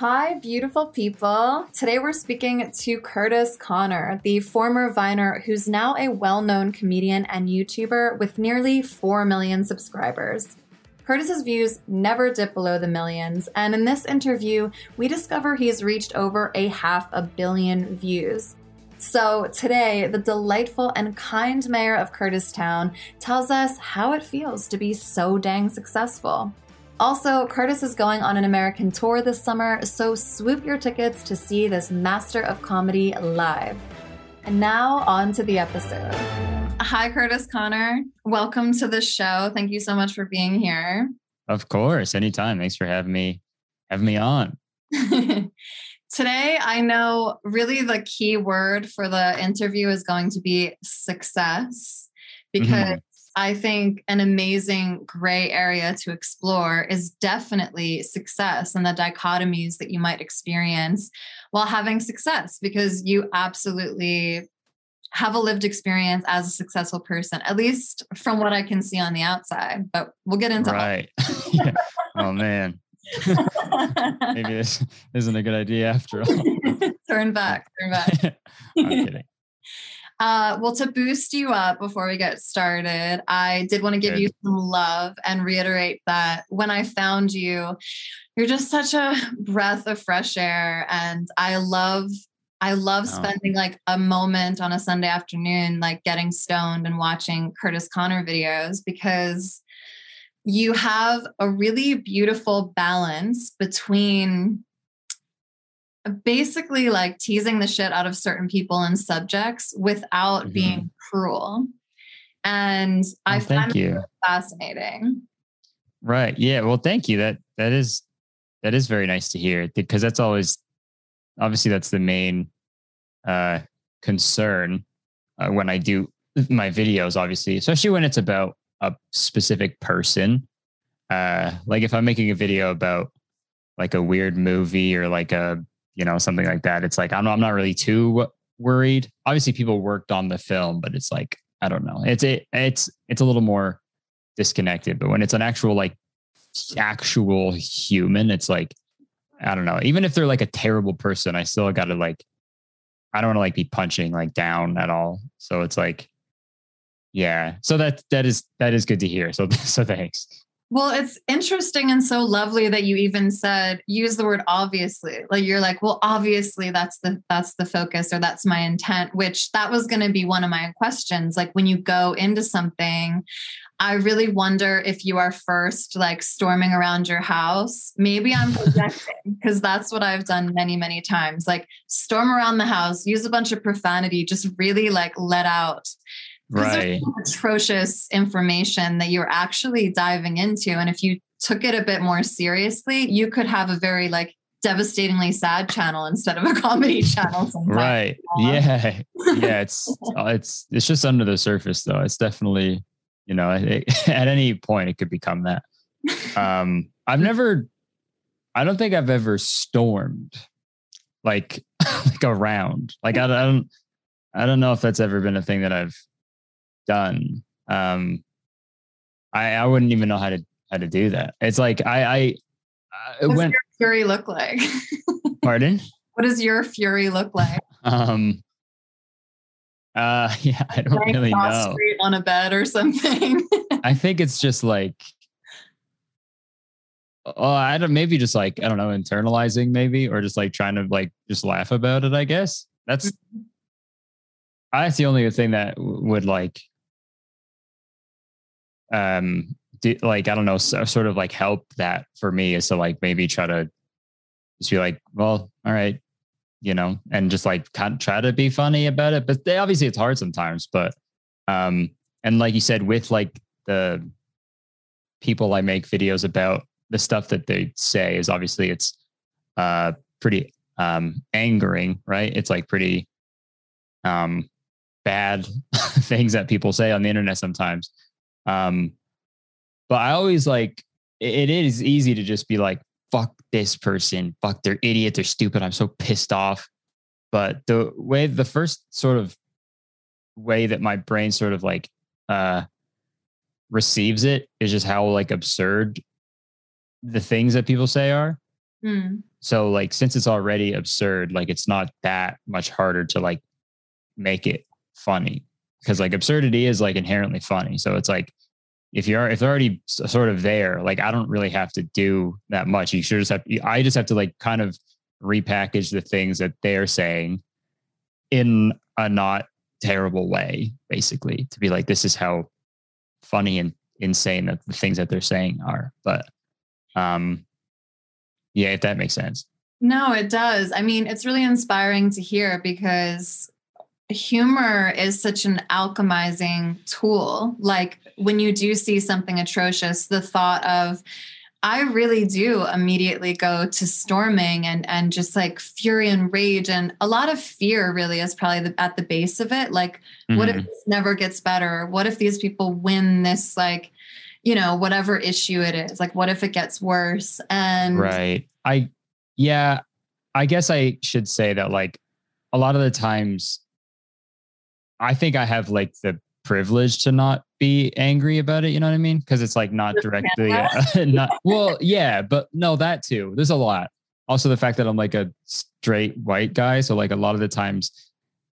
Hi, beautiful people. Today we're speaking to Curtis Connor, the former Viner who's now a well known comedian and YouTuber with nearly 4 million subscribers. Curtis's views never dip below the millions, and in this interview, we discover he's reached over a half a billion views. So, today, the delightful and kind mayor of Curtistown tells us how it feels to be so dang successful. Also, Curtis is going on an American tour this summer, so swoop your tickets to see this master of comedy live. And now, on to the episode. Hi, Curtis Connor. Welcome to the show. Thank you so much for being here. Of course, anytime. Thanks for having me having me on. Today, I know really the key word for the interview is going to be success because Mhm. I think an amazing gray area to explore is definitely success and the dichotomies that you might experience while having success because you absolutely have a lived experience as a successful person, at least from what I can see on the outside. But we'll get into right. Yeah. Oh man. Maybe this isn't a good idea after all. turn back, turn back. I'm kidding. Uh, well, to boost you up before we get started, I did want to give Good. you some love and reiterate that when I found you, you're just such a breath of fresh air. And I love, I love Oh. spending like a moment on a Sunday afternoon, like getting stoned and watching Curtis Connor videos because you have a really beautiful balance between basically like teasing the shit out of certain people and subjects without Mhm. being cruel. And I Oh, find thank that you. fascinating. Right. Yeah. Well, thank you. That that is that is very nice to hear because that's always obviously that's the main uh concern uh, when I do my videos obviously, especially when it's about a specific person. Uh like if I'm making a video about like a weird movie or like a you know something like that, it's like I'm I'm not really too worried. Obviously people worked on the film, but it's like I don't know. It's it it's it's a little more disconnected. But when it's an actual like actual human, it's like I don't know. Even if they're like a terrible person, I still got to like I don't want to like be punching like down at all. So it's like yeah. So that that is that is good to hear. So so thanks. Well, it's interesting and so lovely that you even said use the word obviously. Like you're like, well, obviously that's the that's the focus or that's my intent, which that was going to be one of my questions. Like when you go into something, I really wonder if you are first like storming around your house. Maybe I'm projecting because that's what I've done many, many times. Like storm around the house, use a bunch of profanity, just really like let out Right. atrocious information that you're actually diving into. And if you took it a bit more seriously, you could have a very like devastatingly sad channel instead of a comedy channel. sometimes. Right. Yeah. Yeah. It's uh, it's it's just under the surface though. It's definitely you know it, at any point it could become that. Um, I've never. I don't think I've ever stormed like like around. Like. I don't I don't know if that's ever been a thing that I've done. Um, I I wouldn't even know how to how to do that. It's like I I, What's went. your fury look like? Pardon. what does your fury look like? Um. Uh. Yeah. I don't Laying really know. on a bed or something. I think it's just like. Oh, I don't. Maybe just like I don't know, internalizing maybe, or just like trying to like just laugh about it. I guess that's. That's the only thing that would like. Um, do, like I don't know, so, sort of like help that for me is to like maybe try to just be like, well, all right, you know, and just like kind of try to be funny about it. But they obviously it's hard sometimes, but um, and like you said, with like the people I make videos about, the stuff that they say is obviously it's uh pretty um angering, right? It's like pretty um bad things that people say on the internet sometimes. Um but I always like it is easy to just be like, fuck this person, fuck they're idiot, they're stupid, I'm so pissed off. But the way the first sort of way that my brain sort of like uh receives it is just how like absurd the things that people say are. Hmm. So like since it's already absurd, like it's not that much harder to like make it funny because like absurdity is like inherently funny. So it's like if you're if they're already sort of there, like I don't really have to do that much. You should just have I just have to like kind of repackage the things that they're saying in a not terrible way, basically, to be like this is how funny and insane that the things that they're saying are. But um yeah, if that makes sense. No, it does. I mean, it's really inspiring to hear because humor is such an alchemizing tool. Like when you do see something atrocious, the thought of, I really do immediately go to storming and and just like fury and rage and a lot of fear really is probably the, at the base of it. Like, what if Mhm. this never gets better? What if these people win this like, you know, whatever issue it is? Like, what if it gets worse? And Right. I yeah, I guess I should say that like a lot of the times I think I have like the privilege to not be angry about it, you know what I mean? Because it's like not directly not well, yeah, but no, that too. There's a lot. Also the fact that I'm like a straight white guy, so like a lot of the times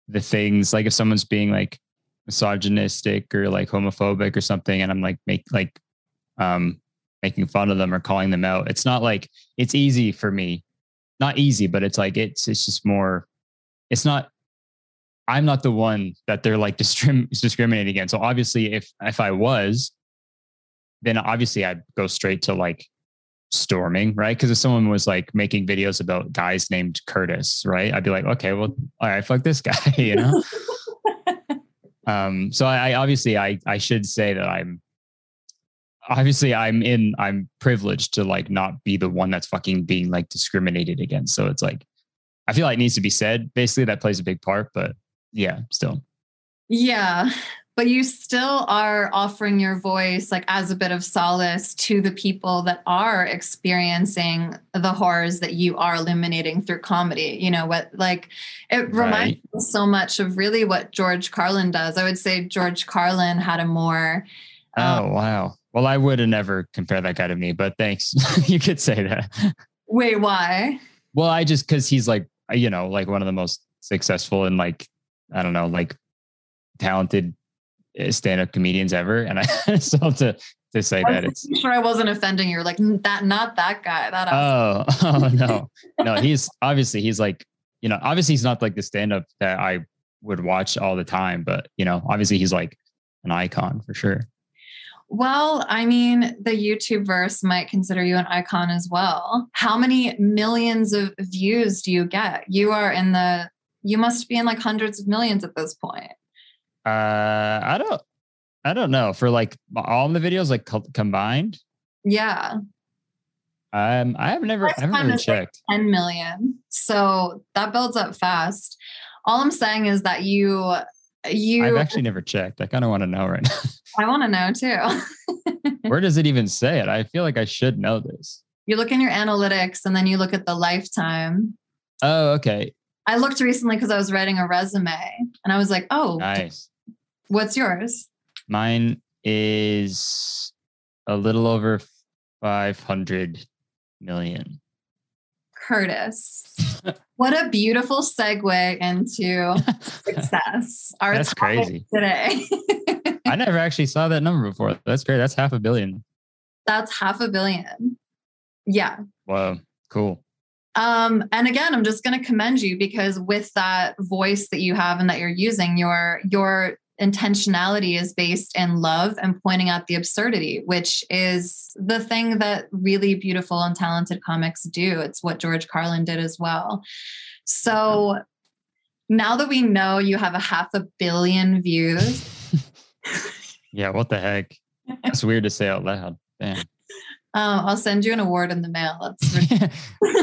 the things like if someone's being like misogynistic or like homophobic or something and I'm like make like um making fun of them or calling them out. It's not like it's easy for me. Not easy, but it's like it's it's just more it's not I'm not the one that they're like discrim- discriminating against. So obviously if if I was then obviously I'd go straight to like storming, right? Because if someone was like making videos about guys named Curtis, right? I'd be like, okay, well, all right, fuck this guy, you know? um, so I, I obviously I I should say that I'm obviously I'm in I'm privileged to like not be the one that's fucking being like discriminated against. So it's like I feel like it needs to be said. Basically, that plays a big part, but yeah, still. Yeah, but you still are offering your voice like as a bit of solace to the people that are experiencing the horrors that you are illuminating through comedy. You know what like it reminds me so much of really what George Carlin does. I would say George Carlin had a more um, Oh wow. Well, I would have never compared that guy to me, but thanks. you could say that. wait, why? Well, I just because he's like you know like one of the most successful and like I don't know like talented uh, stand-up comedians ever, and I just have to to say that I'm it's sure I wasn't offending you. Like that, not that guy. That oh oh no no he's obviously he's like you know obviously he's not like the stand-up that I would watch all the time, but you know obviously he's like an icon for sure. Well, I mean, the YouTube verse might consider you an icon as well. How many millions of views do you get? You are in the, you must be in like hundreds of millions at this point. Uh, I don't I don't know for like all the videos like co- combined. Yeah, Um, I have never, I haven't really is like checked. 10 million. So that builds up fast. All I'm saying is that you, you, I've actually never checked. I kind of want to know right now. I want to know too. Where does it even say it? I feel like I should know this. you look in your analytics and then you look at the lifetime. Oh, okay. I looked recently because I was writing a resume and I was like, oh, Nice. what's yours? Mine is a little over 500 million. Curtis. what a beautiful segue into success. Our That's crazy. today. I never actually saw that number before. That's great. That's half a billion. That's half a billion. Yeah. Wow. Cool. Um, and again, I'm just going to commend you because with that voice that you have and that you're using, you're you're intentionality is based in love and pointing out the absurdity, which is the thing that really beautiful and talented comics do. It's what George Carlin did as well. So now that we know you have a half a billion views, Yeah, what the heck? It's weird to say out loud. Damn. Um, I'll send you an award in the mail.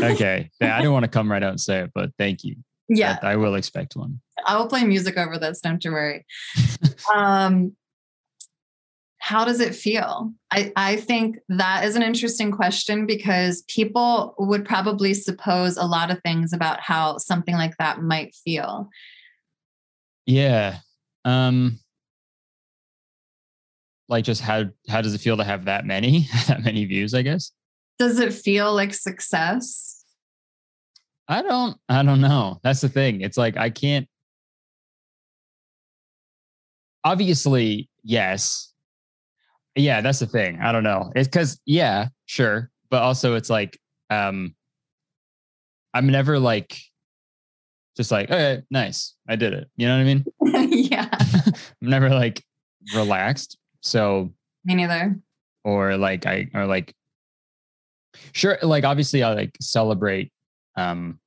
Okay. Yeah, I don't want to come right out and say it, but thank you. yeah. I, I will expect one. I will play music over this. Don't you worry. um, how does it feel? I, I think that is an interesting question because people would probably suppose a lot of things about how something like that might feel. Yeah. Um like just how how does it feel to have that many that many views, I guess? Does it feel like success? I don't I don't know. That's the thing. It's like I can't obviously, yes. Yeah, that's the thing. I don't know. It's cuz yeah, sure, but also it's like um I'm never like just like, okay, nice. I did it. You know what I mean? yeah, I'm never like relaxed. So me neither. or like I or like sure like obviously I like celebrate um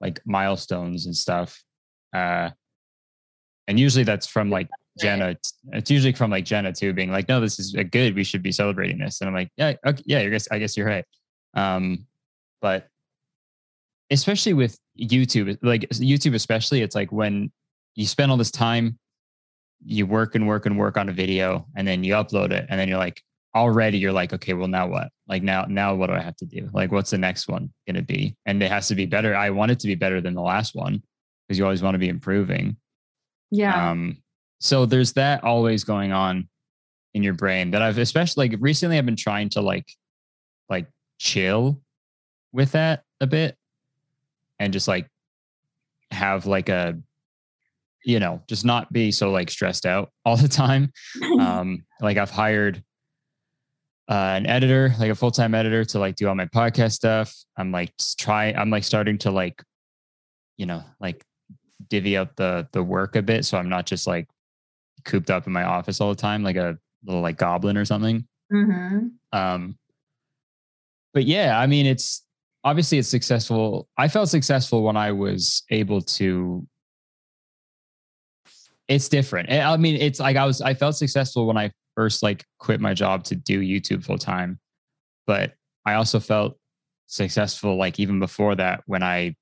like milestones and stuff. Uh and usually that's from like Jenna. It's usually from like Jenna too, being like, no, this is a good. We should be celebrating this. And I'm like, yeah, okay, yeah, I guess I guess you're right. Um, but especially with YouTube, like YouTube, especially, it's like when you spend all this time, you work and work and work on a video, and then you upload it, and then you're like, already you're like, okay, well now what? Like now, now what do I have to do? Like, what's the next one gonna be? And it has to be better. I want it to be better than the last one because you always want to be improving. Yeah. Um, so there's that always going on in your brain that I've especially like recently I've been trying to like like chill with that a bit and just like have like a you know just not be so like stressed out all the time. Um like I've hired uh, an editor like a full-time editor to like do all my podcast stuff. I'm like try I'm like starting to like you know like divvy up the the work a bit so I'm not just like cooped up in my office all the time like a little like goblin or something. Hmm um but yeah i mean it's obviously it's successful. I felt successful when i was able to it's different. Eh, i mean it's like i was i felt successful when i first like quit my job to do youtube full time but i also felt successful like even before that when i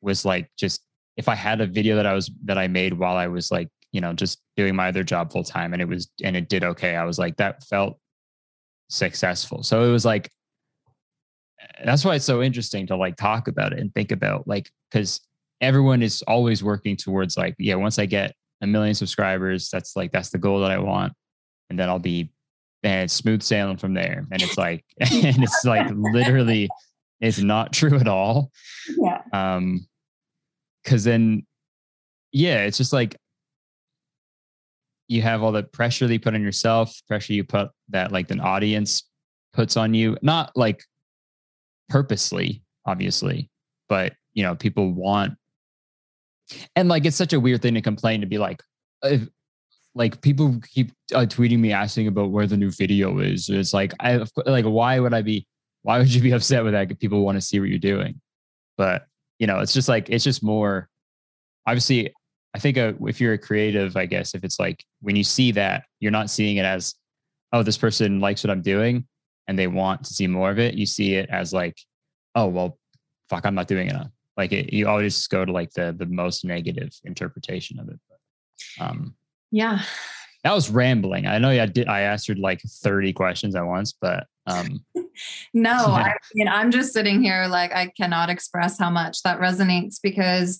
was like just if i had a video that i was that i made while i was like you know just doing my other job full time and it was and it did okay i was like that felt successful. So it was like that's why it's so interesting to like talk about it and think about like because everyone is always working towards like yeah once i get a million subscribers that's like that's the goal that i want and then i'll be and smooth sailing from there and it's like and it's like literally it's not true at all Yeah. um because then yeah it's just like you have all the pressure that you put on yourself pressure you put that like an audience puts on you not like purposely obviously but you know people want and like it's such a weird thing to complain to be like if, like people keep uh, tweeting me asking about where the new video is it's like i like why would i be why would you be upset with that people want to see what you're doing? But you know it's just like it's just more obviously i think uh, if you're a creative i guess if it's like when you see that you're not seeing it as oh this person likes what i'm doing and they want to see more of it you see it as like oh well fuck i'm not doing enough like it, you always go to like the the most negative interpretation of it but, um Yeah. that was rambling i know i did i answered like 30 questions at once but um No, Yeah. I mean, I'm just sitting here like I cannot express how much that resonates because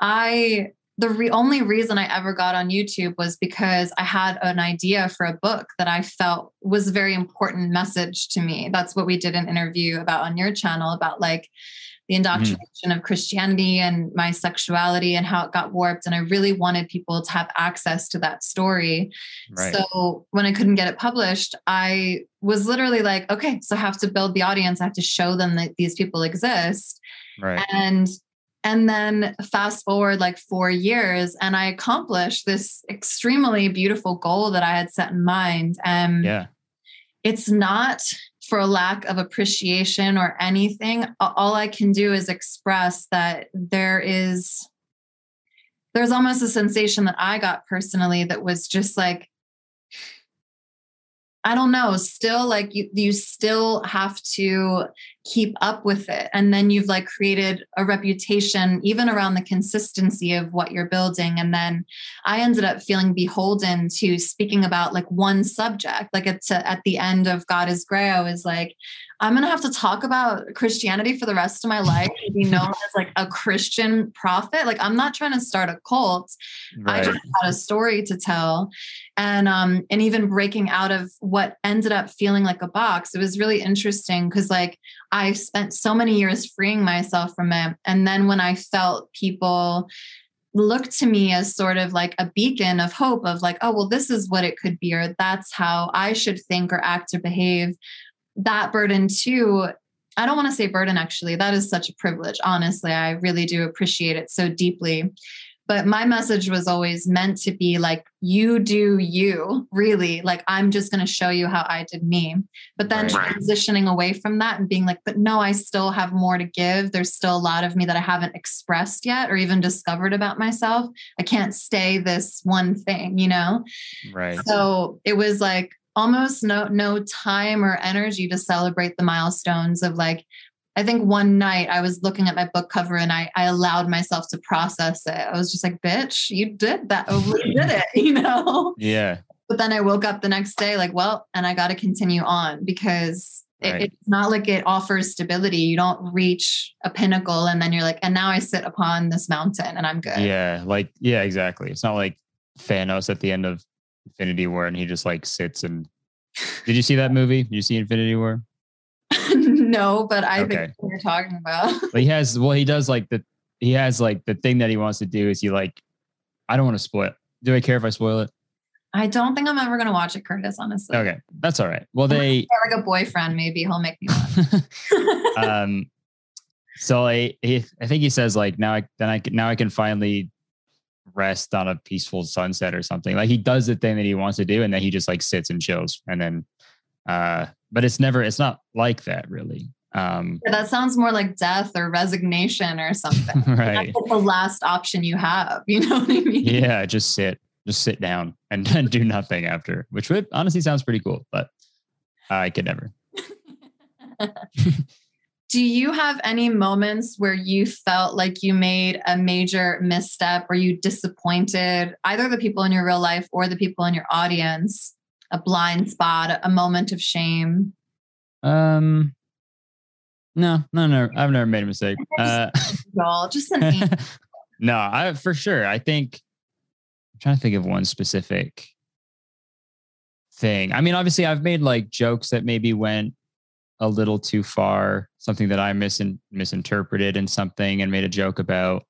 I, the re- only reason I ever got on YouTube was because I had an idea for a book that I felt was a very important message to me. That's what we did an interview about on your channel about like the mm-hmm. indoctrination of Christianity and my sexuality and how it got warped. And I really wanted people to have access to that story. right So when I couldn't get it published, I was literally like, okay, so I have to build the audience. I have to show them that these people exist. right And And then fast forward like four years, and I accomplished this extremely beautiful goal that I had set in mind. And Yeah. it's not for a lack of appreciation or anything. All I can do is express that there is, there's almost a sensation that I got personally that was just like, I don't know, still like you, you still have to keep up with it. And then you've like created a reputation even around the consistency of what you're building. And then I ended up feeling beholden to speaking about like one subject. Like it's a, at the end of God is Gray, I was like, I'm going to have to talk about Christianity for the rest of my life and be known as like a Christian prophet. Like I'm not trying to start a cult. I just had a story to tell. And um, and even breaking out of what ended up feeling like a box, it was really interesting because like I spent so many years freeing myself from it. And then when I felt people look to me as sort of like a beacon of hope of like, oh, well, this is what it could be, or that's how I should think or act or behave. That burden too. I don't want to say burden, actually. That is such a privilege. Honestly, I really do appreciate it so deeply. But my message was always meant to be like, you do you, really. Like, I'm just going to show you how I did me. But then Right. transitioning away from that and being like, but no, I still have more to give. There's still a lot of me that I haven't expressed yet or even discovered about myself. I can't stay this one thing, you know? Right. So it was like almost no no time or energy to celebrate the milestones of like I think one night I was looking at my book cover and I, I allowed myself to process it. I was just like, bitch, you did that. Oh, you did it, you know? Yeah. But then I woke up the next day like, well, and I got to continue on because it, Right. it's not like it offers stability. You don't reach a pinnacle and then you're like, and now I sit upon this mountain and I'm good. Yeah. Like, yeah, exactly. It's not like Thanos at the end of Infinity War and he just like sits and did you see that movie? Did you see Infinity War? no, but I Okay. think you're talking about. But he has well, he does like the he has like the thing that he wants to do is he like I don't want to spoil Do I care if I spoil it? I don't think I'm ever gonna watch it, Curtis. Honestly, Okay. That's all right. Well they Get, like a boyfriend, maybe he'll make me um so I he, I think he says like now I then I can now I can finally rest on a peaceful sunset or something. Like he does the thing that he wants to do and then he just like sits and chills and then uh but it's never it's not like that really. Um Yeah, that sounds more like death or resignation or something. right. That's like the last option you have. You know what I mean? Yeah, just sit. Just sit down and, and do nothing after, which would honestly sounds pretty cool, but I could never. Do you have any moments where you felt like you made a major misstep or you disappointed either the people in your real life or the people in your audience? A blind spot, a moment of shame? Um no, no, no. I've never made a mistake. Uh Y'all, just an no, I for sure. I think I'm trying to think of one specific thing. I mean, obviously, I've made like jokes that maybe went a little too far, something that I misin- misinterpreted in something and made a joke about.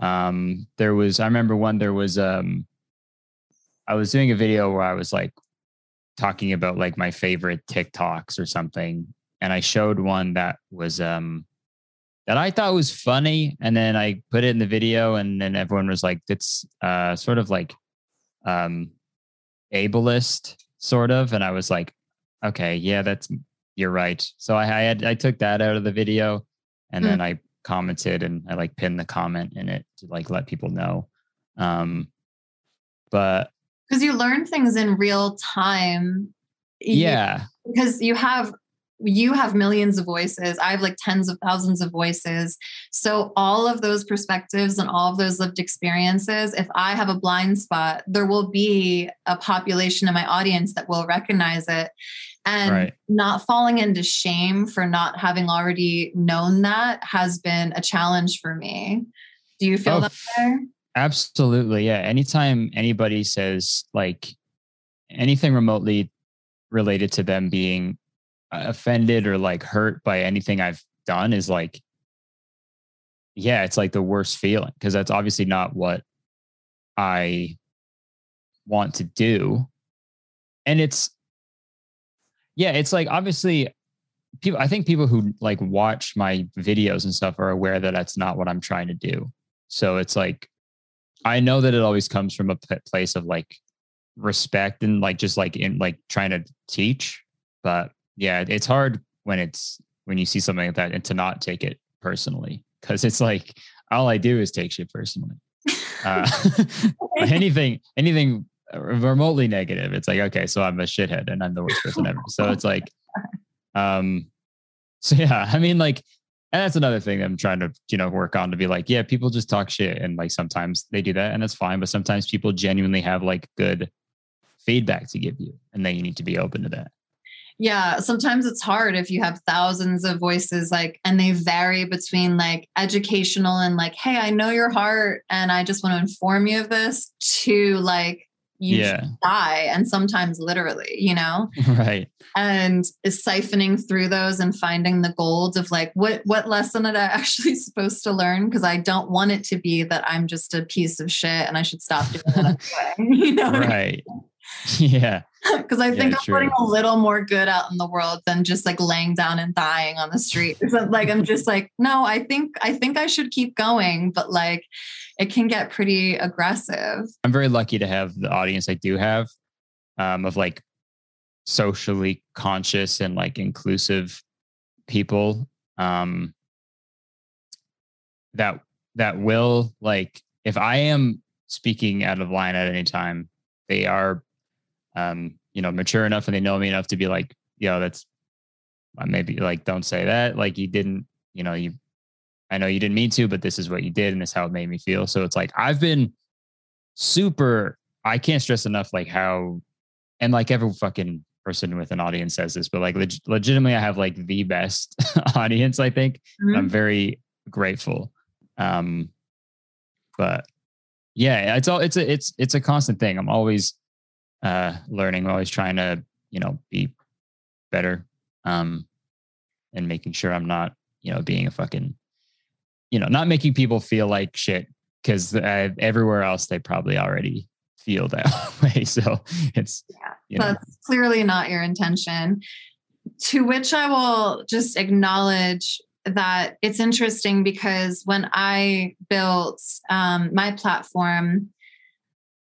Um, there was, I remember one, there was, um, I was doing a video where I was like talking about like my favorite TikToks or something. And I showed one that was, um, that I thought was funny. And then I put it in the video and then everyone was like, it's uh, sort of like um, ableist, sort of. And I was like, okay, yeah, that's, you're right. So I, I had, I took that out of the video and then I commented and I like pinned the comment in it to like let people know. Um, but because you learn things in real time. You- yeah, because you have you have millions of voices. I have like tens of thousands of voices. So all of those perspectives and all of those lived experiences if i have a blind spot there will be a population in my audience that will recognize it. And Right. not falling into shame for not having already known that has been a challenge for me. Do you feel Oh, that way Absolutely. Yeah. Anytime anybody says like anything remotely related to them being uh, offended or like hurt by anything I've done is like, yeah, it's like the worst feeling because that's obviously not what I want to do. And it's, yeah, it's like obviously people i think people who like watch my videos and stuff are aware that that's not what i'm trying to do so it's like i know that it always comes from a place of like respect and like just like in like trying to teach but yeah it's hard when it's when you see something like that and to not take it personally because it's like all i do is take shit personally. Uh, anything anything remotely negative it's like okay so i'm a shithead and i'm the worst person ever. So it's like um so yeah i mean like and that's another thing i'm trying to you know work on to be like yeah people just talk shit and like sometimes they do that and that's fine but sometimes people genuinely have like good feedback to give you and then you need to be open to that. Yeah, sometimes it's hard if you have thousands of voices, like, and they vary between like educational and like, hey, I know your heart and I just want to inform you of this to like, you Yeah. die. And sometimes literally, you know, right and is siphoning through those and finding the gold of like, what, what lesson am I actually supposed to learn? Cause I don't want it to be that I'm just a piece of shit and I should stop doing that. anyway, you know, what I mean? right yeah because I think Yeah, I'm putting a little more good out in the world than just like laying down and dying on the street. Like I'm just like, no, I think I think I should keep going, but like it can get pretty aggressive. I'm very lucky to have the audience I do have um, of like socially conscious and like inclusive people um, that that will like if I am speaking out of line at any time, they are um, you know mature enough and they know me enough to be like, yo, that's uh, maybe like don't say that. Like you didn't, you know, you I know you didn't mean to, but this is what you did and this is how it made me feel. So it's like I've been super I can't stress enough like how and like every fucking person with an audience says this, but like leg- legitimately I have like the best audience, I think. Mhm. I'm very grateful. Um but yeah, it's all it's a it's it's a constant thing. I'm always uh learning, I'm always trying to, you know, be better. Um and making sure I'm not, you know, being a fucking you know, not making people feel like shit because uh, everywhere else they probably already feel that way. So it's Yeah, you know, That's clearly not your intention. To which I will just acknowledge that it's interesting because when I built um, my platform,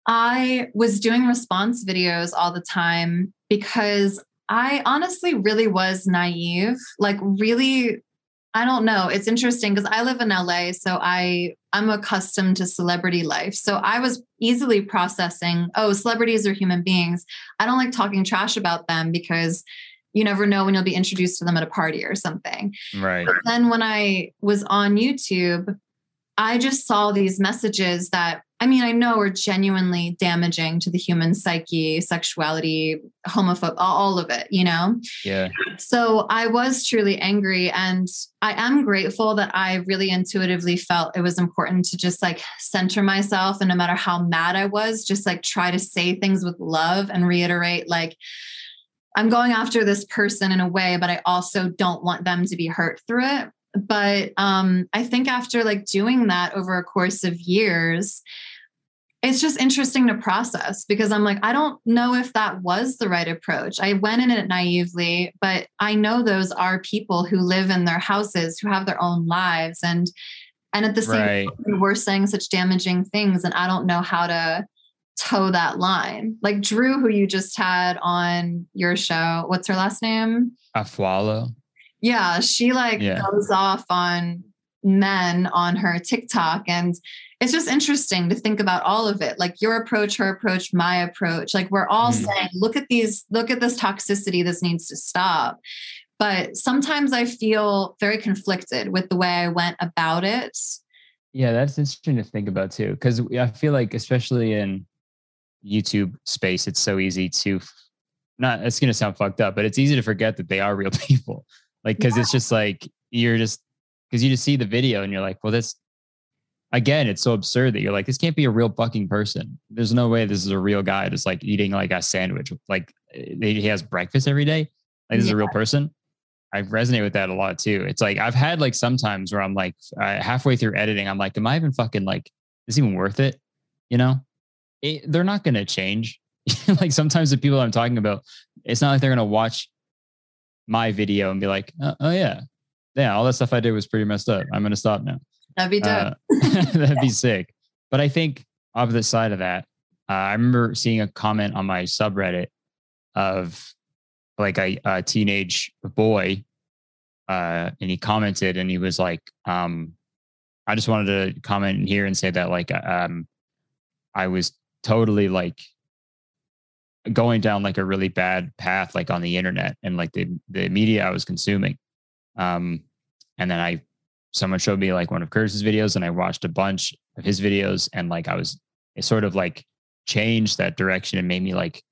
I was doing response videos all the time because I honestly really was naive, like really I don't know. It's interesting because I live in LA, so I I'm accustomed to celebrity life. So I was easily processing, oh, celebrities are human beings. I don't like talking trash about them because you never know when you'll be introduced to them at a party or something. right. But then when I was on YouTube, I just saw these messages that I mean, I know are genuinely damaging to the human psyche, sexuality, homophobia, all of it, you know? Yeah. So I was truly angry. And I am grateful that I really intuitively felt it was important to just like center myself. And no matter how mad I was, just like try to say things with love and reiterate, like, I'm going after this person in a way, but I also don't want them to be hurt through it. But um, I think after like doing that over a course of years, it's just interesting to process because I'm like, I don't know if that was the right approach. I went in it naively, but I know those are people who live in their houses, who have their own lives, and and at the same Right. time, we're saying such damaging things, and I don't know how to toe that line. Like Drew, who you just had on your show, what's her last name? Afualo. Yeah, she like Yeah. goes off on men on her TikTok and it's just interesting to think about all of it. Like your approach, her approach, my approach. Like we're all Mhm. saying, look at these, look at this toxicity. This needs to stop. But sometimes I feel very conflicted with the way I went about it. Yeah, that's interesting to think about too. Cause I feel like, especially in YouTube space, it's so easy to not, it's going to sound fucked up, but it's easy to forget that they are real people. Like, cause it's just like, you're just, cause you just see the video and you're like, well, this, again, it's so absurd that you're like, this can't be a real fucking person. There's no way this is a real guy just like eating like a sandwich. Like eh, he has breakfast every day. Like this is a real person. I resonate with that a lot too. It's like I've had like sometimes where I'm like uh, halfway through editing, I'm like, am I even fucking like, is even worth it? You know, it, they're not going to change. like sometimes the people I'm talking about, it's not like they're going to watch my video and be like, oh, oh yeah, yeah, all that stuff I did was pretty messed up. I'm gonna stop now. That'd be dope. Uh, that'd be sick. But I think opposite side of that, uh, I remember seeing a comment on my subreddit of like a, a teenage boy, uh, and he commented and he was like, um, I just wanted to comment in here and say that like um, I was totally like going down like a really bad path like on the internet and like the the media I was consuming. Um, and then I someone showed me like one of Curtis's videos and I watched a bunch of his videos and like I was it sort of like changed that direction and made me like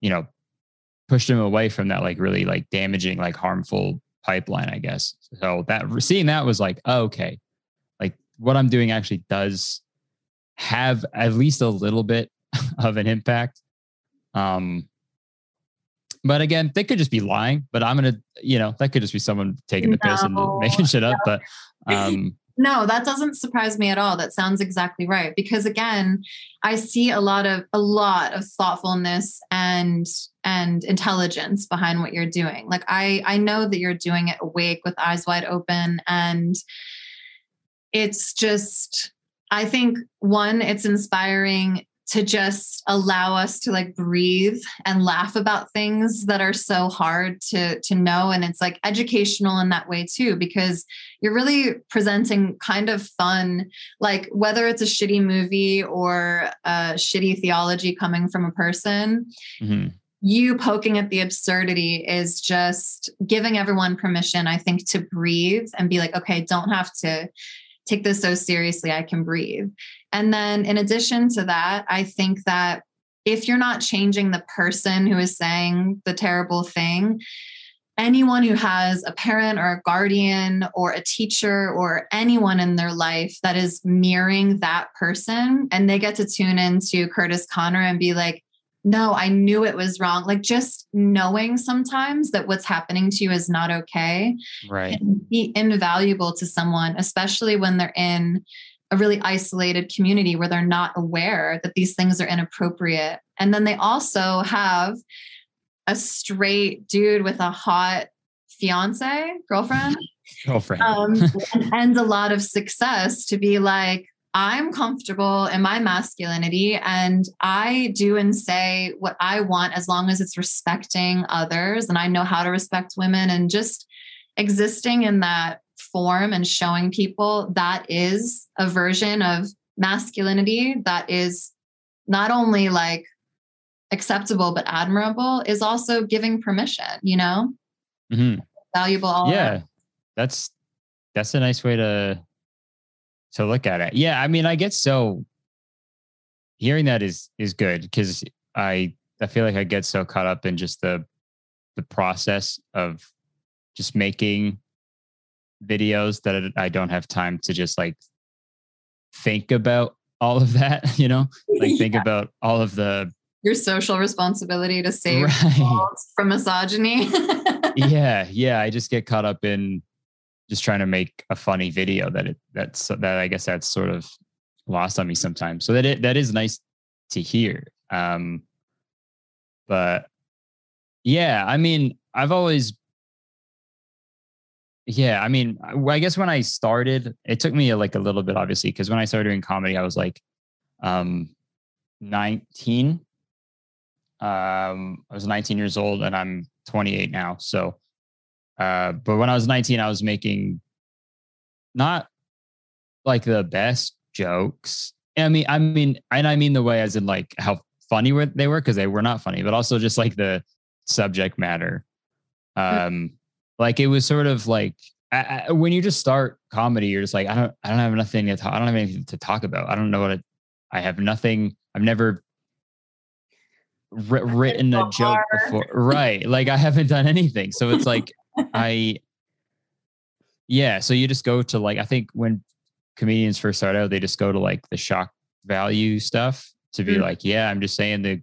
you know pushed him away from that like really like damaging like harmful pipeline I guess. So that seeing that was like oh, okay. Like what I'm doing actually does have at least a little bit of an impact. Um but again, they could just be lying. But I'm gonna, you know, that could just be someone taking the piss and making shit up. But um, No, that doesn't surprise me at all. That sounds exactly right. Because again, I see a lot of a lot of thoughtfulness and and intelligence behind what you're doing. Like I I know that you're doing it awake with eyes wide open and it's just I think one, it's inspiring to just allow us to like breathe and laugh about things that are so hard to to know and it's like educational in that way too because you're really presenting kind of fun like whether it's a shitty movie or a shitty theology coming from a person mhm. you poking at the absurdity is just giving everyone permission i think to breathe and be like okay don't have to take this so seriously i can breathe. And then in addition to that i think that if you're not changing the person who is saying the terrible thing anyone who has a parent or a guardian or a teacher or anyone in their life that is mirroring that person and they get to tune into Curtis Connor and be like, no, I knew it was wrong. Like just knowing sometimes that what's happening to you is not okay right. can be invaluable to someone, especially when they're in a really isolated community where they're not aware that these things are inappropriate. And then they also have a straight dude with a hot fiance, girlfriend, Girlfriend. um, and, and a lot of success to be like, I'm comfortable in my masculinity and I do and say what I want as long as it's respecting others and I know how to respect women and just existing in that form and showing people that is a version of masculinity that is not only like acceptable but admirable is also giving permission, you know, Mhm. valuable. Yeah, that's that's a nice way to to look at it. Yeah, I mean, I get so hearing that is is good because I I feel like I get so caught up in just the the process of just making videos that I don't have time to just like think about all of that, you know, like think Yeah. about all of the your social responsibility to save right. from misogyny. yeah, yeah. I just get caught up in just trying to make a funny video that it that's that I guess that's sort of lost on me sometimes. So that it that is nice to hear. Um but yeah, I mean, I've always yeah, I mean, I guess when I started, it took me like a little bit obviously because when I started doing comedy, I was like um 19 um, I was 19 years old and I'm 28 now. So, uh, but when I was 19, I was making not like the best jokes. I mean, I mean, and I mean the way as in like how funny were they were because they were not funny, but also just like the subject matter. Um, like it was sort of like I, I, when you just start comedy, you're just like I don't, I don't have nothing to talk. I don't have anything to talk about. I don't know what it, I have nothing. I've never wri- written a joke before right like i haven't done anything so it's like i yeah so you just go to like i think when comedians first start out they just go to like the shock value stuff to be Mm. like yeah i'm just saying the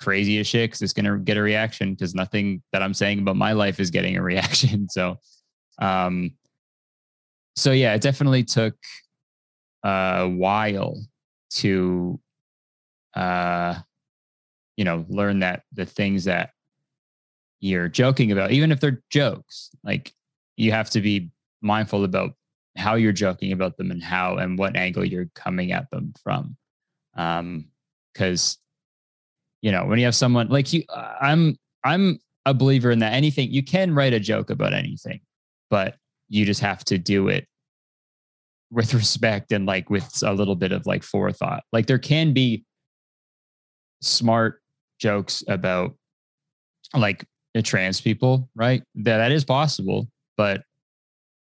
craziest shit because it's gonna get a reaction because nothing that i'm saying about my life is getting a reaction so um so yeah it definitely took a while to uh you know learn that the things that you're joking about, even if they're jokes, like you have to be mindful about how you're joking about them and how and what angle you're coming at them from. Um, because you know, when you have someone like you, I'm I'm a believer in that anything you can write a joke about anything, but you just have to do it with respect and like with a little bit of like forethought. Like there can be smart jokes about like trans people, right? That that is possible, but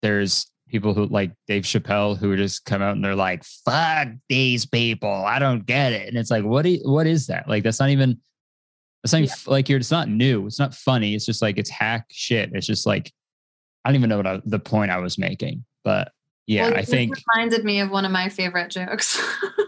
there's people who like Dave Chappelle who just come out and they're like, "Fuck these people, I don't get it," and it's like, what? Do what is that? Like that's not even. It's not even, like you're. It's not new. It's not funny. It's just like it's hack shit. It's just like I don't even know what I, the point I was making, but yeah, Well, I you think. reminded me of one of my favorite jokes.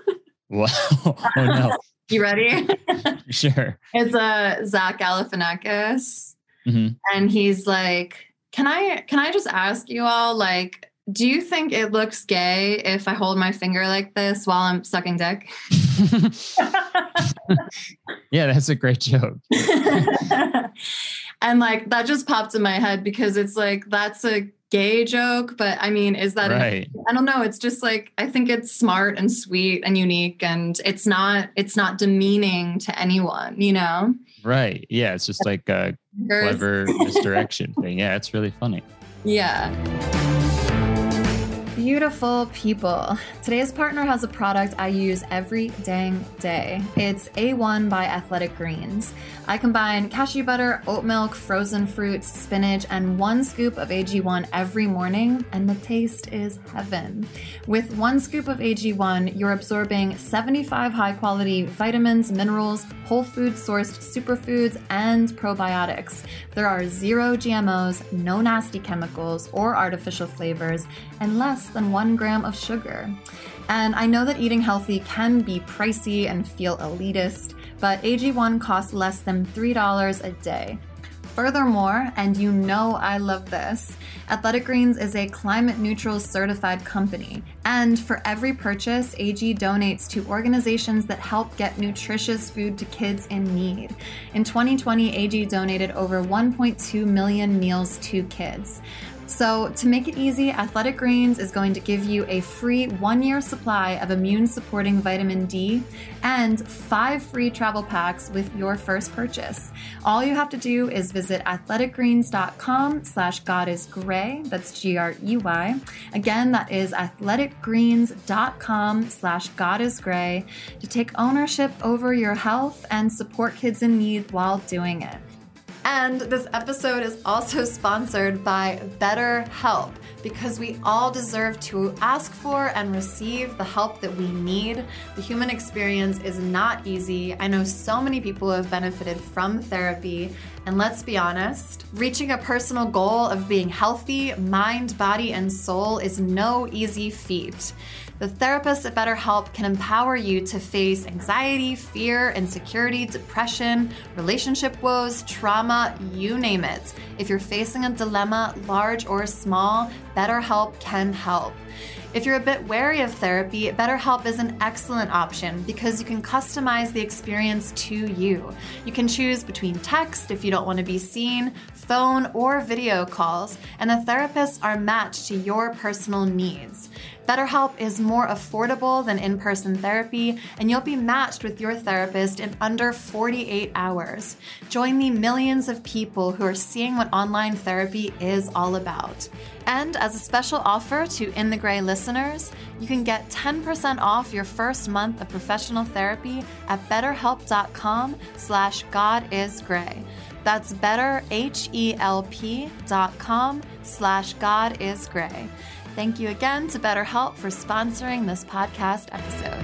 Well, oh no, you ready? sure. it's a uh, Zach Galifianakis, Mhm. and he's like, "Can I can I just ask you all like?" Do you think it looks gay if I hold my finger like this while I'm sucking dick? yeah, that's a great joke. and like that just popped in my head because it's like that's a gay joke, but I mean, is that Right. I don't know. It's just like I think it's smart and sweet and unique, and it's not it's not demeaning to anyone. You know, Right. Yeah, it's just like a clever misdirection thing. Yeah, it's really funny. Yeah. Beautiful people. Today's partner has a product I use every dang day. It's AG1 by Athletic Greens. I combine cashew butter, oat milk, frozen fruits, spinach, and one scoop of AG1 every morning, and the taste is heaven. With one scoop of AG1, you're absorbing 75 high quality vitamins, minerals, whole food sourced superfoods, and probiotics. There are zero GMOs, no nasty chemicals or artificial flavors, and less than one gram of sugar. And I know that eating healthy can be pricey and feel elitist, but AG1 costs less than $3 a day. Furthermore, and you know I love this, Athletic Greens is a climate neutral certified company. And for every purchase, AG donates to organizations that help get nutritious food to kids in need. In 2020, AG donated over 1.2 million meals to kids. So, to make it easy, Athletic Greens is going to give you a free one year supply of immune supporting vitamin D and five free travel packs with your first purchase. All you have to do is visit athleticgreens.com slash God gray. That's G R E Y. Again, that is athleticgreens.com slash God gray to take ownership over your health and support kids in need while doing it. And this episode is also sponsored by BetterHelp because we all deserve to ask for and receive the help that we need. The human experience is not easy. I know so many people who have benefited from therapy. And let's be honest, reaching a personal goal of being healthy, mind, body, and soul is no easy feat. The therapist at BetterHelp can empower you to face anxiety, fear, insecurity, depression, relationship woes, trauma, you name it. If you're facing a dilemma, large or small, BetterHelp can help. If you're a bit wary of therapy, BetterHelp is an excellent option because you can customize the experience to you. You can choose between text if you don't want to be seen, phone, or video calls, and the therapists are matched to your personal needs. BetterHelp is more affordable than in person therapy, and you'll be matched with your therapist in under 48 hours. Join the millions of people who are seeing what online therapy is all about. And as a special offer to In the Gray listeners, you can get 10% off your first month of professional therapy at betterhelp.com slash godisgray. That's betterhelp.com slash godisgray. Thank you again to BetterHelp for sponsoring this podcast episode.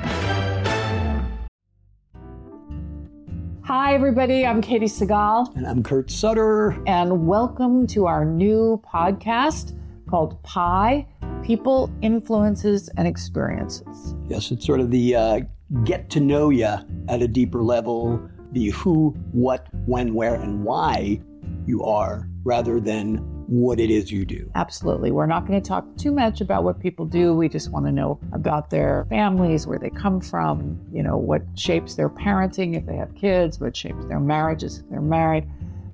Hi, everybody. I'm Katey Sagal, And I'm Kurt Sutter. and welcome to our new podcast called Pi People, Influences, and Experiences. Yes, it's sort of the uh, get to know you at a deeper level, the who, what, when, where, and why you are, rather than what it is you do. Absolutely. We're not going to talk too much about what people do. We just want to know about their families, where they come from, you know, what shapes their parenting if they have kids, what shapes their marriages if they're married.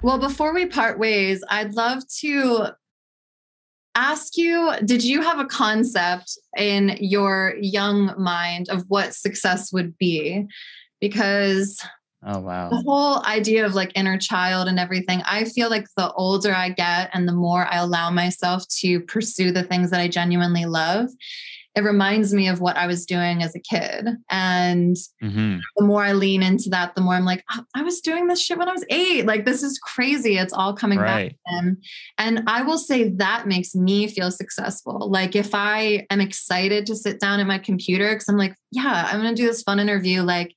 Well, before we part ways, I'd love to ask you Did you have a concept in your young mind of what success would be? Because Oh wow. the whole idea of like inner child and everything, I feel like the older I get and the more I allow myself to pursue the things that I genuinely love, it reminds me of what I was doing as a kid. And hmm the more I lean into that, the more I'm like, "Oh, I was doing this shit when I was eight. Like, this is crazy. It's all coming Right. back again. And I will say that makes me feel successful. Like, if I am excited to sit down at my computer, because I'm like, yeah, I'm going to do this fun interview. Like,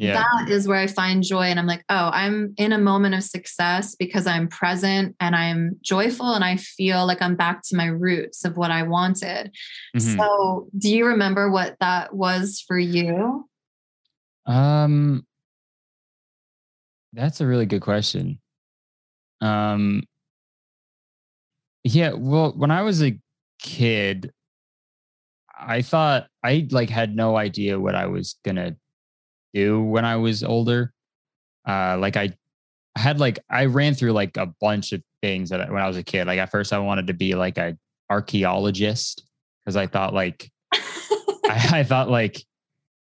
Yeah. that is where I find joy. And I'm like, oh, I'm in a moment of success because I'm present and I'm joyful and I feel like I'm back to my roots of what I wanted. Mhm. So, do you remember what that was for you? Um, that's a really good question. Um, yeah, well, when I was a kid, I thought I like had no idea what I was gonna do when I was older. Uh, like I I had like I ran through like a bunch of things that I, when I was a kid. Like at first, I wanted to be like a archaeologist because I thought like I, I thought like,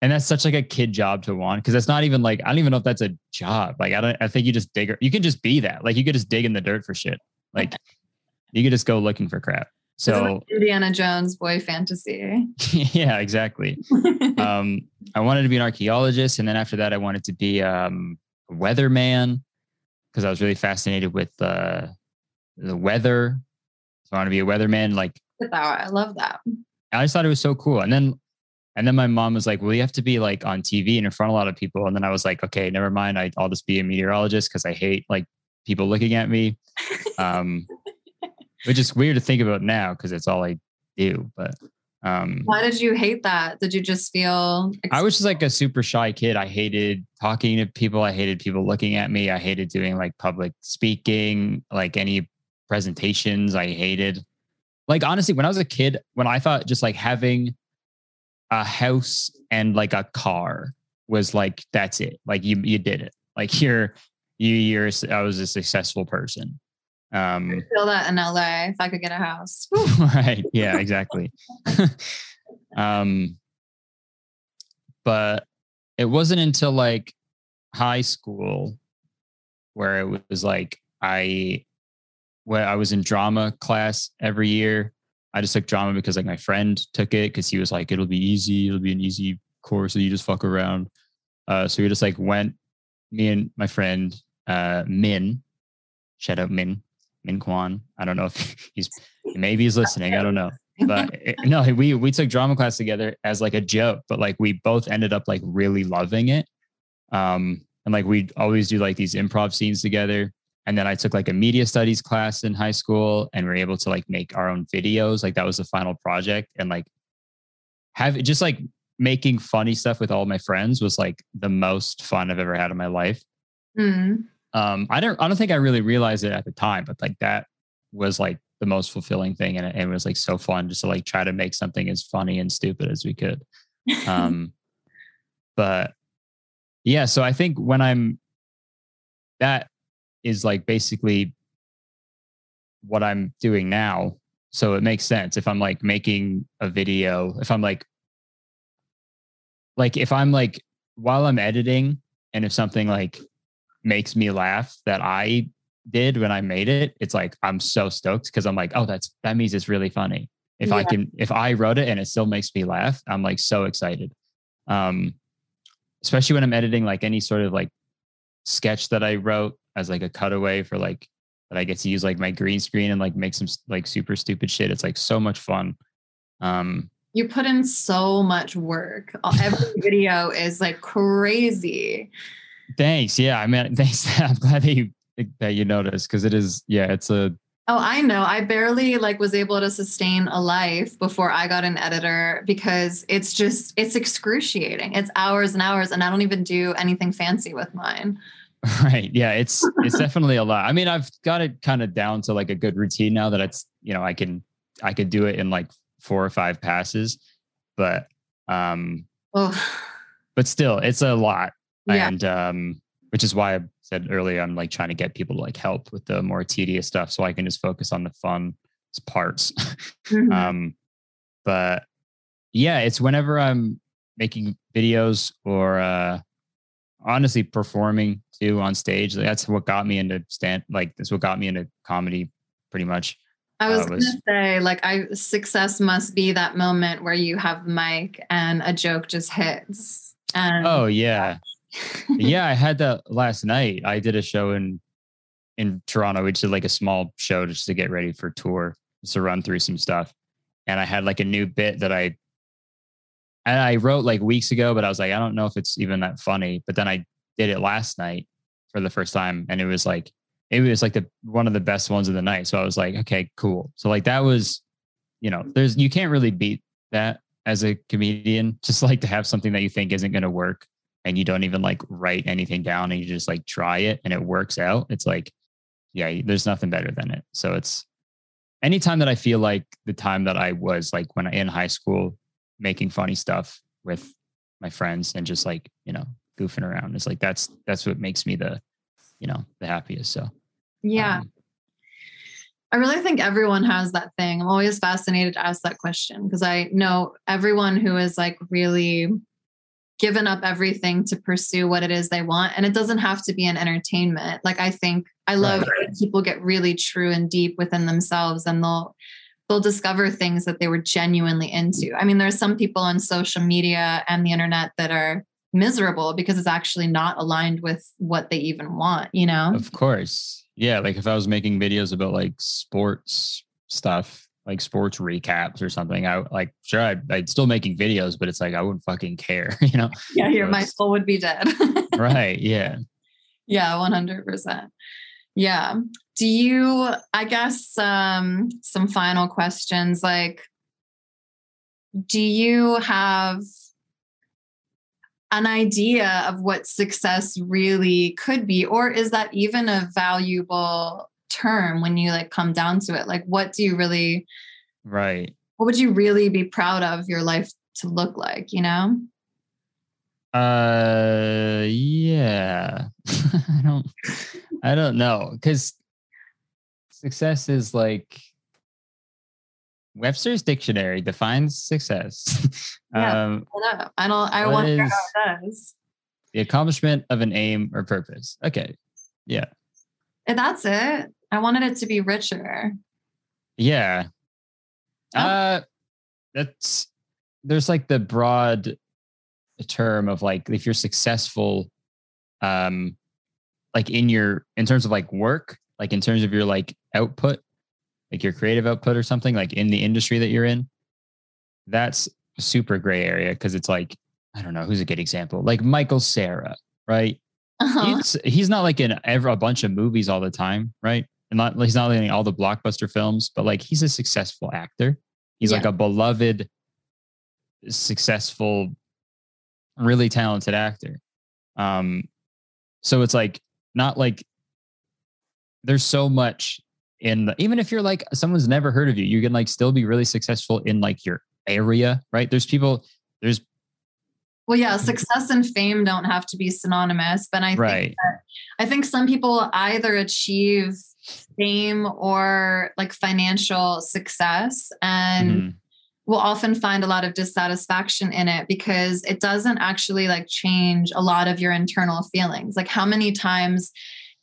and that's such like a kid job to want because that's not even like I don't even know if that's a job. Like I don't. I think you just dig. You can just be that. Like you could just dig in the dirt for shit. Like you could just go looking for crap. So like Indiana Jones boy fantasy. yeah, exactly. Um, I wanted to be an archaeologist, and then after that, I wanted to be um, a weatherman because I was really fascinated with uh, the weather. So I want to be a weatherman. Like that. I love that. I just thought it was so cool. And then and then my mom was like, Well, you have to be like on TV and in front of a lot of people. And then I was like, okay, never mind. I, I'll just be a meteorologist because I hate like people looking at me. Um which is weird to think about now because it's all I do. But um Why did you hate that? Did you just feel? I was just like a super shy kid. I hated talking to people. I hated people looking at me. I hated doing like public speaking, like any presentations. I hated, like, honestly, when I was a kid, when I thought just like having a house and like a car was like, that's it. Like, you, you did it. Like, you're, you, you're, I was a successful person. Um, feel that in LA. If I could get a house, right yeah exactly. Um but it wasn't until like high school where it was like i when i was in drama class every year. I just took drama because like my friend took it because he was like it'll be easy it'll be an easy course so you just fuck around. Uh so we just like went me and my friend uh min shout out min min kwan i don't know if he's maybe he's listening i don't know. But it- no we we took drama class together as like a joke but like we both ended up like really loving it. Um and like we'd always do like these improv scenes together. And then i took like a media studies class in high school and we are able to like make our own videos. Like that was the final project. And like have just like making funny stuff with all my friends was like the most fun i've ever had in my life. Hmm. Um i don't i don't think i really realized it at the time but like that was like the most fulfilling thing and it, it was like so fun just to like try to make something as funny and stupid as we could. Um but yeah so i think when i'm that is like basically what i'm doing now so it makes sense. If i'm like making a video if i'm like like if i'm like while i'm editing and if something like makes me laugh that i did when i made it it's like i'm so stoked because i'm like oh that's that means it's really funny if i can if i wrote it and it still makes me laugh i'm like so excited um especially when i'm editing like any sort of like sketch that i wrote as like a cutaway for like that i get to use like my green screen and like make some like super stupid shit it's like so much fun um You put in so much work. Every video is like crazy. Thanks yeah i mean thanks i'm glad that you that you notice because it is yeah, it's a Oh, I know. I barely like was able to sustain a life before I got an editor because it's just it's excruciating. It's hours and hours and I don't even do anything fancy with mine. right. Yeah, it's it's definitely a lot. I mean, I've got it kind of down to like a good routine now that it's, you know, I can I could do it in like four or five passes, but um Oh, but still it's a lot. Yeah. And um which is why I said earlier I'm like trying to get people to like help with the more tedious stuff so I can just focus on the fun parts. mhm. um but yeah it's whenever i'm making videos or uh honestly performing too on stage like, that's what got me into stand like that's what got me into comedy pretty much I was uh, gonna say, like, I success must be that moment where you have the mic and a joke just hits. And oh yeah yeah i had that last night. I did a show in in toronto. We did like a small show just to get ready for tour just to run through some stuff. And i had like a new bit that i and i wrote like weeks ago but i was like i don't know if it's even that funny. But then i did it last night for the first time and it was like it was like the one of the best ones of the night. So i was like okay cool. So like that was you know there's you can't really beat that as a comedian. Just like to have something that you think isn't going to work and you don't even like write anything down and you just like try it and it works out it's like yeah there's nothing better than it so it's anytime that i feel like the time that i was like when i in high school making funny stuff with my friends and just like you know goofing around it's like that's that's what makes me the you know the happiest so yeah, um, I really think everyone has that thing. I'm always fascinated to ask that question because I know everyone who is like really given up everything to pursue what it is they want. And it doesn't have to be an entertainment. Like I think I love when people get really true and deep within themselves and they'll they'll discover things that they were genuinely into. I mean, there's some people on social media and the internet that are miserable because it's actually not aligned with what they even want, you know? Of course. Yeah. Like if I was making videos about like sports stuff, like sports recaps or something, I like, sure, I'd, I'd still making videos, but it's like, I wouldn't fucking care, you know? Yeah, your So my soul would be dead. right. Yeah. Yeah, 100%. Yeah. Do you, I guess, um, some final questions like, do you have an idea of what success really could be? Or is that even a valuable term when you like come down to it? Like, what do you really, Right. what would you really be proud of your life to look like, you know? Uh yeah. I don't I don't know cuz success is like Webster's dictionary defines success. Yeah. um I don't know. I don't, I wonder how it does. the accomplishment of an aim or purpose. Okay. Yeah. And that's it. I wanted it to be richer. Yeah. Oh. Uh that's there's like the broad term of like if you're successful um like in your in terms of like work, like in terms of your like output, like your creative output or something like in the industry that you're in. That's a super gray area because it's like I don't know who's a good example. Like Michael Cera, right? Uh-huh. he's he's not like in ever a bunch of movies all the time, right? And not he's not in all the blockbuster films, but like he's a successful actor. He's like a beloved, successful, really talented actor. Um, so it's like not like there's so much in the, even if you're like someone's never heard of you, you can like still be really successful in like your area, right? There's people, there's Well, yeah, success and fame don't have to be synonymous, but I think right, I think some people either achieve fame or like financial success and Mhm. will often find a lot of dissatisfaction in it because it doesn't actually like change a lot of your internal feelings. Like how many times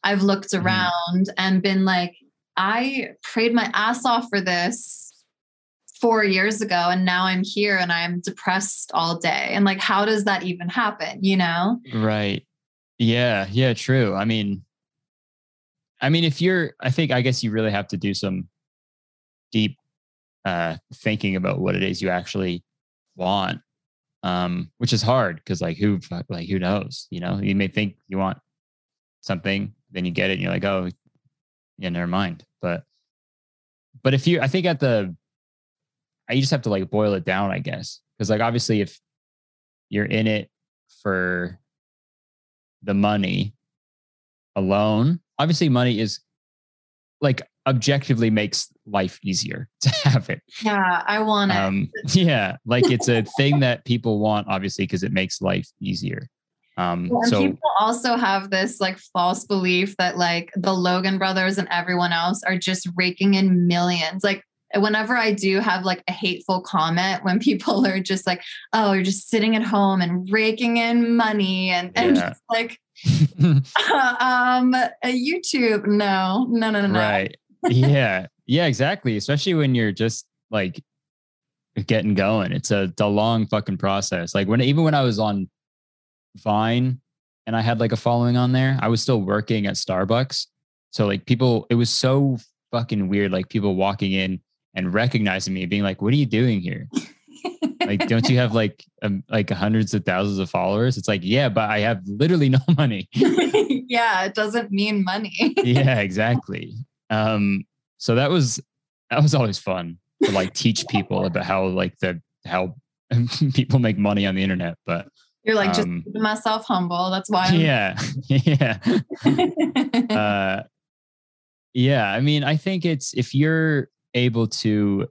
I've looked Mhm. around and been like, I prayed my ass off for this four years ago and now I'm here and I'm depressed all day. And like, how does that even happen? You know? Right. Yeah. Yeah. True. I mean, I mean, if you're, I think, I guess you really have to do some deep uh, thinking about what it is you actually want, um, which is hard because, like, who, like, who knows? You know, you may think you want something, then you get it and you're like, oh, yeah, never mind. But but if you I think at the you just have to like boil it down, I guess. Because like obviously if you're in it for the money alone, obviously money is like objectively makes life easier to have it. Yeah, I want it. Um, yeah, like it's a thing that people want, obviously, because it makes life easier. Um, Well, so people also have this like false belief that like the Logan brothers and everyone else are just raking in millions. Like whenever I do have like a hateful comment when people are just like, oh, you're just sitting at home and raking in money and, and just like um YouTube. No, no, no, no, no. right, yeah, yeah, exactly. Especially when you're just like getting going, it's a, it's a long fucking process. Like when even when I was on Vine and I had like a following on there, I was still working at Starbucks. So like people, it was so fucking weird. Like people walking in and recognizing me, being like, "What are you doing here?" Like don't you have like um, like hundreds of thousands of followers it's like yeah but i have literally no money yeah, it doesn't mean money. yeah exactly um so that was that was always fun to like teach people about how like the how people make money on the internet but You're like, just Um, keeping myself humble. That's why I'm yeah yeah uh yeah i mean i think it's if you're able to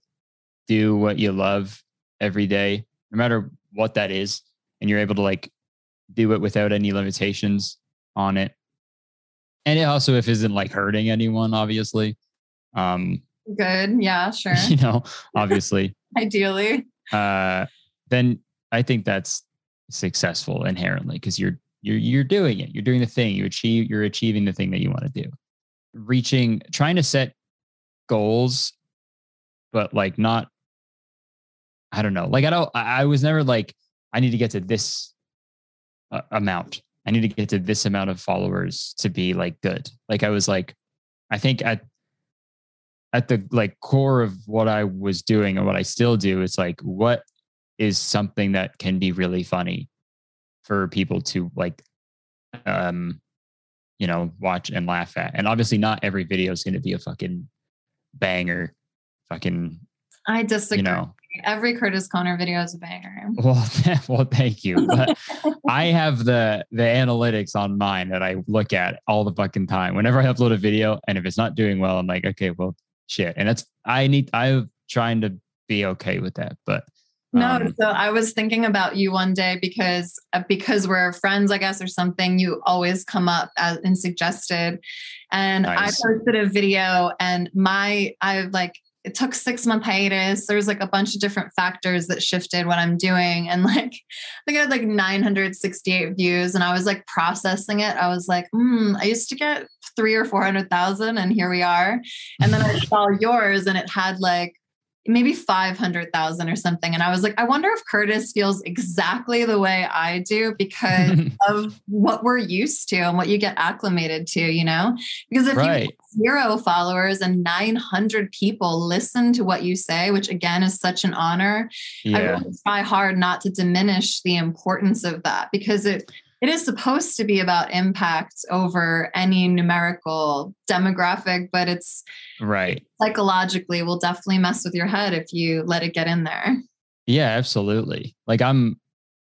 do what you love every day no matter what that is and you're able to like do it without any limitations on it and it also if isn't like hurting anyone obviously um good. Yeah, sure. you know obviously Ideally. uh then i think that's successful inherently because you're you're you're doing it you're doing the thing you achieve you're achieving the thing that you want to do reaching trying to set goals but like not i don't know. Like i don't i was never like i need to get to this uh, amount. I need to get to this amount of followers to be like good. Like i was like i think at at the like core of what i was doing and what i still do it's like what is something that can be really funny for people to like um you know watch and laugh at? And obviously not every video is going to be a fucking banger fucking I disagree. you know Every Curtis Connor video is a banger. well well thank you but i have the the analytics on mine that i look at all the fucking time whenever i upload a video and if it's not doing well i'm like okay well shit and that's i need i'm trying to be okay with that but No, um, so I was thinking about you one day because uh, because we're friends, I guess, or something. You always come up as and suggested, and Nice. I posted a video, and my I like it took six month hiatus. There's like a bunch of different factors that shifted what I'm doing, and like I think I had like 968 views, and I was like processing it. I was like, hmm, I used to get three or four hundred thousand, and here we are. And then I saw yours, and it had like maybe 500,000 or something. And I was like, I wonder if Curtis feels exactly the way I do because of what we're used to and what you get acclimated to, you know? Because if you right have zero followers and 900 people listen to what you say, which again is such an honor, I yeah really try hard not to diminish the importance of that because it it is supposed to be about impact over any numerical demographic, but it's right psychologically will definitely mess with your head if you let it get in there. Yeah, absolutely. Like I'm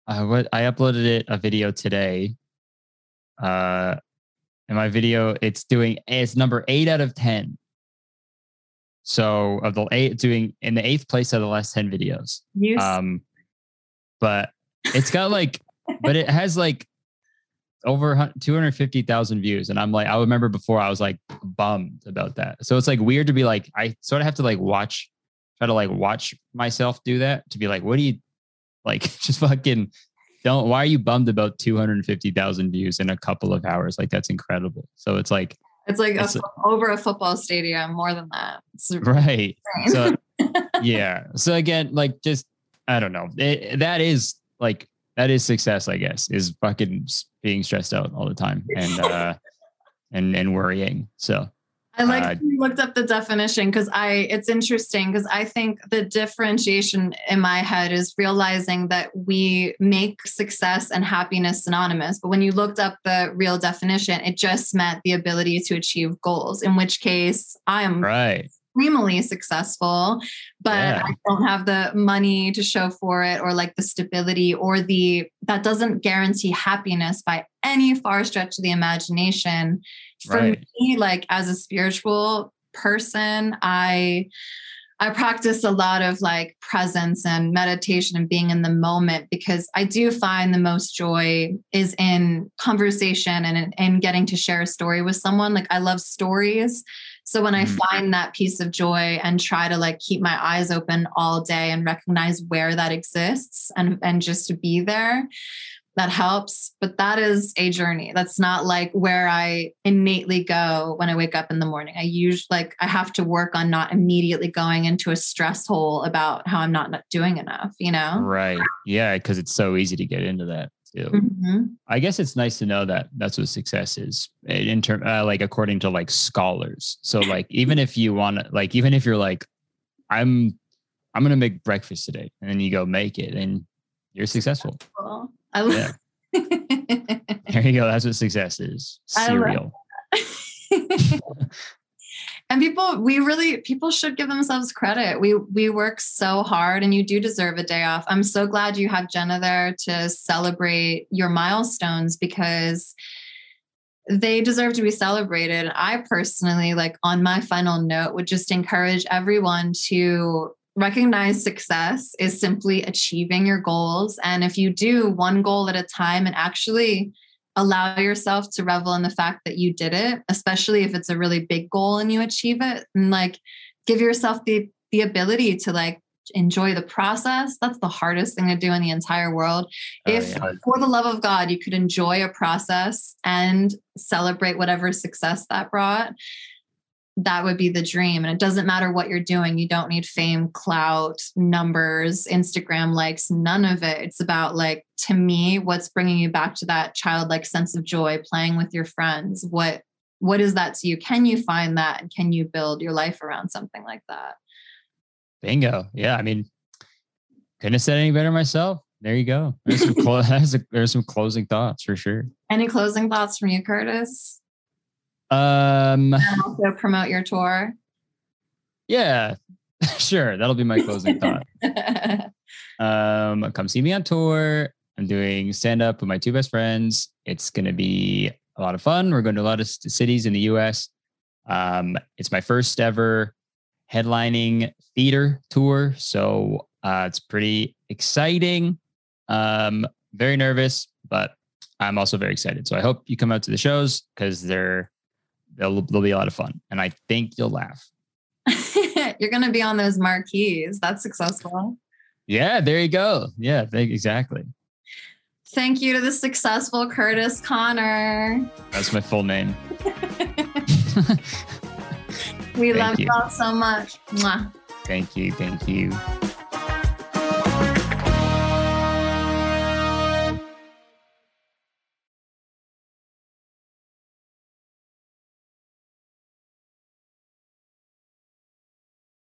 uh, what I uploaded it a video today. Uh and my video it's doing it's number 8 out of 10. So of the eight doing in the 8th place out of the last 10 videos. Um but it's got like but it has like over hun- 250,000 views and I'm like I remember before I was like bummed about that. So it's like weird to be like I sort of have to like watch try to like watch myself do that to be like what do you like just fucking don't why are you bummed about 250,000 views in a couple of hours like that's incredible. So it's like it's like it's- uh, fo- over a football stadium, more than that. It's right insane. so yeah so again like just i don't know it, that is like that is success i guess is fucking being stressed out all the time and uh and and worrying so I like Uh, you looked up the definition because I it's interesting because I think the differentiation in my head is realizing that we make success and happiness synonymous. But when you looked up the real definition, it just meant the ability to achieve goals, in which case I am Right. Extremely successful, but Yeah. I don't have the money to show for it or like the stability or the that doesn't guarantee happiness by any far stretch of the imagination. For Right. me, like as a spiritual person, I I practice a lot of like presence and meditation and being in the moment because I do find the most joy is in conversation and in, in getting to share a story with someone. Like I love stories. So when I Mhm. find that piece of joy and try to like keep my eyes open all day and recognize where that exists and and just to be there, that helps. But that is a journey. That's not like where I innately go when I wake up in the morning. I usually like I have to work on not immediately going into a stress hole about how I'm not not doing enough, you know? Right. Yeah, because it's so easy to get into that too. Mhm. I guess it's nice to know that that's what success is in term, uh, like according to like scholars. So like even if you want to, like even if you're like, I'm, I'm gonna make breakfast today, and then you go make it, and you're successful. Cool. I love There you go. That's what success is. Cereal. and people we really people should give themselves credit. We we work so hard and you do deserve a day off. I'm so glad you have jenna there to celebrate your milestones because they deserve to be celebrated. I personally like on my final note would just encourage everyone to recognize success is simply achieving your goals. And if you do one goal at a time and actually allow yourself to revel in the fact that you did it especially if it's a really big goal and you achieve it and like give yourself the the ability to like enjoy the process that's the hardest thing to do in the entire world Oh, if yeah. for the love of god you could enjoy a process and celebrate whatever success that brought that would be the dream. And it doesn't matter what you're doing. You don't need fame, clout, numbers, Instagram likes, none of it. It's about like, to me, what's bringing you back to that childlike sense of joy, playing with your friends. What, what is that to you? Can you find that? And can you build your life around something like that? Bingo. Yeah. I mean, couldn't have said any better myself. There you go. There's some, clo- there's, a, there's some closing thoughts for sure. Any closing thoughts from you, Curtis? Um, And also promote your tour. yeah, sure. That'll be my closing thought. Um, come see me on tour. I'm doing stand up with my two best friends. It's going to be a lot of fun. We're going to a lot of cities in the US. Um, it's my first ever headlining theater tour. So uh, it's pretty exciting. Um, very nervous, but I'm also very excited. So I hope you come out to the shows because they're they'll, they'll be a lot of fun. And I think you'll laugh. You're going to be on those marquees. That's successful. Yeah, there you go. Yeah, thank, exactly. Thank you to the successful Curtis Connor. That's my full name. We Thank love you. you all so much. Mwah. Thank you. Thank you.